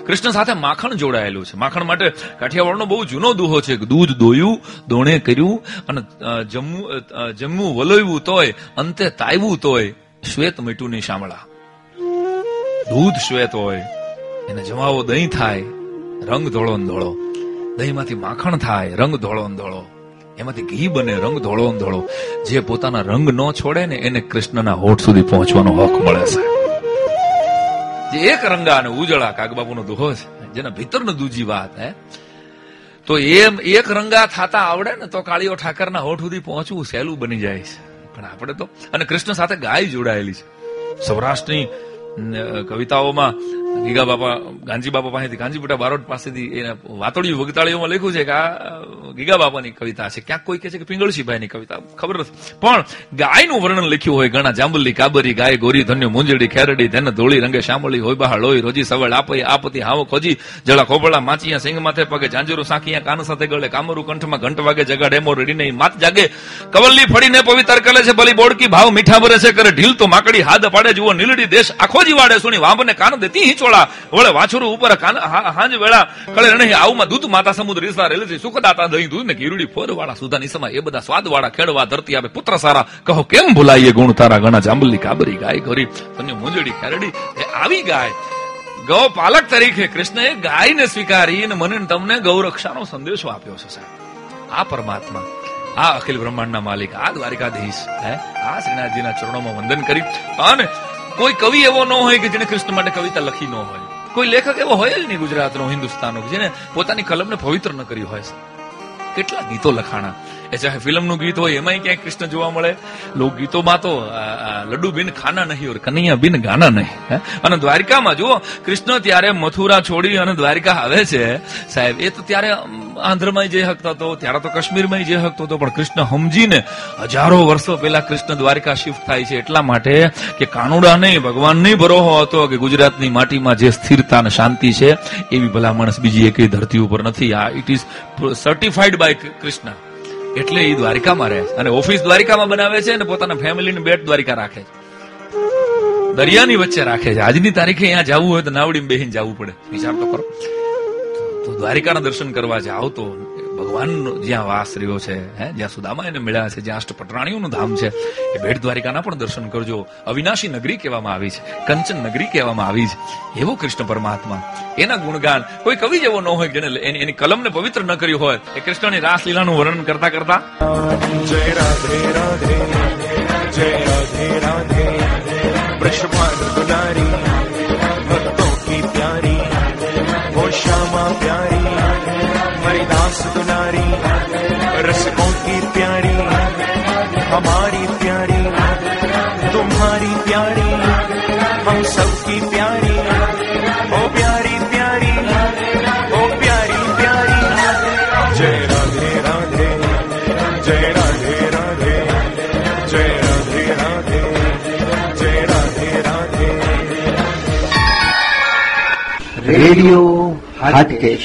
કૃષ્ણ સાથે માખણ જોડાયેલું છે. માખણ માટે કાઠિયાવાડનો બહુ જૂનો દુહો છે દૂધ દોયું, દોણે કર્યું અને જમવું જમવું વલોવ્યું તોય, અંતે તાવ્યું તોય શ્વેત મીઠું ની શામળા. દૂધ શ્વેત હોય, એને જમાવો દહીં થાય, રંગ ધોળો ધોળો. દહીંમાંથી માખણ થાય, રંગ ધોળો ધોળો. એમાંથી ઘી બને, રંગ ધોળો ધોળો. જે પોતાના રંગ ન છોડે ને એને કૃષ્ણના હોઠ સુધી પહોંચવાનો હક મળે છે. જે એક રંગા અને ઉજળા કાગબાપુનો દુહો છે, જેના ભીતરનો દૂજી વાત, હે. તો એમ એક રંગા થતા આવડે ને તો કાળીઓ ઠાકરના હોઠ સુધી પહોંચવું સહેલું બની જાય છે. પણ આપણે તો, અને કૃષ્ણ સાથે ગાય જોડાયેલી છે. સૌરાષ્ટ્રની કવિતાઓમાં ગીગા બાપા ગાંજી બાપા પાસેથી ગાંજીપુટા બારોટ પાસેથી એના વાતોડિયું વગતાળીઓમાં લખ્યું છે કે આ ગીગા બાપાની કવિતા છે. ક્યાંક કોઈ કહે છે કે પિંગળસીભાઈની કવિતા, ખબર નથી. પણ ગાયનું વર્ણન લખ્યું હોય, ઘણા જાંબલી, કાબરી, ગાય, ગોરી, ધન્યો, મુંજડી, ખેરડી ધન ધોળી, રંગે, શામળી, હોય, બહાર, લોહી, રોજી, સવળ, આપઈ, આપતી, હાવો, ખોજી, જળા ખોબળા માચિયા સિંગ માથે પગે, ઝાંઝરું સાંકિયા કાન સાથે ગળે, કામરું, કંઠમાં ઘંટ વાગે જગા ડેમો નહીં માત જાગે. કવલ્લી ફળીને પવિત્ર કરે છે, ભલી બોડકી, ભાવ મીઠા ભરે છે, કરે ઢીલ તો માકડી હાદ પાડે, જુઓ, નીલડી દેશ આખો જીવાડે સુણી વાંબને કાન દેતી હિંચોળા વળે વાછરું ઉપર કાન હાંજ વેળા કળે રણે આવુમાં દૂત માતા સમુદ્ર રીસા રેલે સુખદાતા દઈ ઘી દૂધ ને ગીરુડી ફોર વાળા સુધાની સમા એ બધા સ્વાદ વાળા ખેડવા ધરતી આપે પુત્ર સારા. કહો, કેમ ભૂલાઈએ ગુણ તારા? ગણા જાંબલી કાબરી ગાય કરી તને મુંજડી ખેરડી, એ આવી ગાય. ગૌ પાલક તરીકે કૃષ્ણએ ગાયને સ્વીકારી અને મને તમને ગૌરક્ષાનો સંદેશો આપ્યો છે, સાહેબ. આ પરમાત્મા, આ અખિલ બ્રહ્માંડના માલિક, આ દ્વારિકાધીશ, હે? આ શ્રીનાથજીના ચરણોમાં વંદન કરી અને કોઈ કવિ એવો ન હોય કે જેને કૃષ્ણ માટે કવિતા લખી ન હોય. કોઈ લેખક એવો હોય જ નહીં ગુજરાતનો, હિન્દુસ્તાનનો જેને પોતાની કલમને પવિત્ર ન કરી હોય. કેટલા ગીતો લખાણા. એ ચાહે ફિલ્મનું ગીત હોય, એમાંય ક્યાંય કૃષ્ણ જોવા મળે. લોકગીતોમાં તો લડ્ડુ બિન ખાના નહીં ઓર કનૈયા બિન ગાના નહીં? અને દ્વારિકામાં જુઓ, કૃષ્ણ ત્યારે મથુરા છોડી અને દ્વારિકા આવે છે. સાહેબ, એ તો ત્યારે આંધ્રમાં જે હકતો હતો, ત્યારે તો કાશ્મીરમાં જે હકતો હતો, પણ કૃષ્ણ સમજીને હજારો વર્ષો પહેલા કૃષ્ણ દ્વારિકા શિફ્ટ થાય છે, એટલા માટે કે કાનુડા નહીં, ભગવાન નહીં ભરોહો હતો કે ગુજરાતની માટીમાં જે સ્થિરતા અને શાંતિ છે, એવી ભલા માણસ બીજી એકેય ધરતી ઉપર નથી. આ it is certified by Krishna. એટલે એ દ્વારિકામાં રહે અને ઓફિસ દ્વારિકામાં બનાવે છે અને પોતાના ફેમિલીને બેટ દ્વારિકા રાખે છે. દરિયાની વચ્ચે રાખે છે. આજની તારીખે અહીંયા જવું હોય તો નાવડીમાં બેહીને જવું પડે. વિચાર તો કરો. તો દ્વારિકાના દર્શન કરવા જાવ તો ભગવાન જ્યાં વાસ રહ્યો છે, હે? જ્યાં સુદામા એને મળ્યા છે, જ્યાં અષ્ટપટરાણીઓનું ધામ છે, એ ભેટ દ્વારિકાના પણ દર્શન કરજો. અવિનાશી નગરી કહેવામાં આવી છે, કંચન નગરી કહેવામાં આવી છે. એવો કૃષ્ણ પરમાત્મા, એના ગુણગાન, કોઈ કવિ જેવો ન હોય જેને એની કલમને પવિત્ર ન કર્યું હોય, એ કૃષ્ણની રાસ લીલાનું વર્ણન કરતા કરતા જય રાધે રાધે, જય રાધે રાધે વૃષભાનુનારી ભક્તો કી પ્યારી ઓશામાં પ્યારી. हरिदास दुलारी रसकों की प्यारी, हमारी प्यारी, तुम्हारी प्यारी, हम सबकी प्यारी, ओ प्यारी प्यारी, ओ प्यारी प्यारी। जय राधे राधे, जय राधे राधे, जय राधे राधे, जय Radhe Radhe. Radio Hatkesh.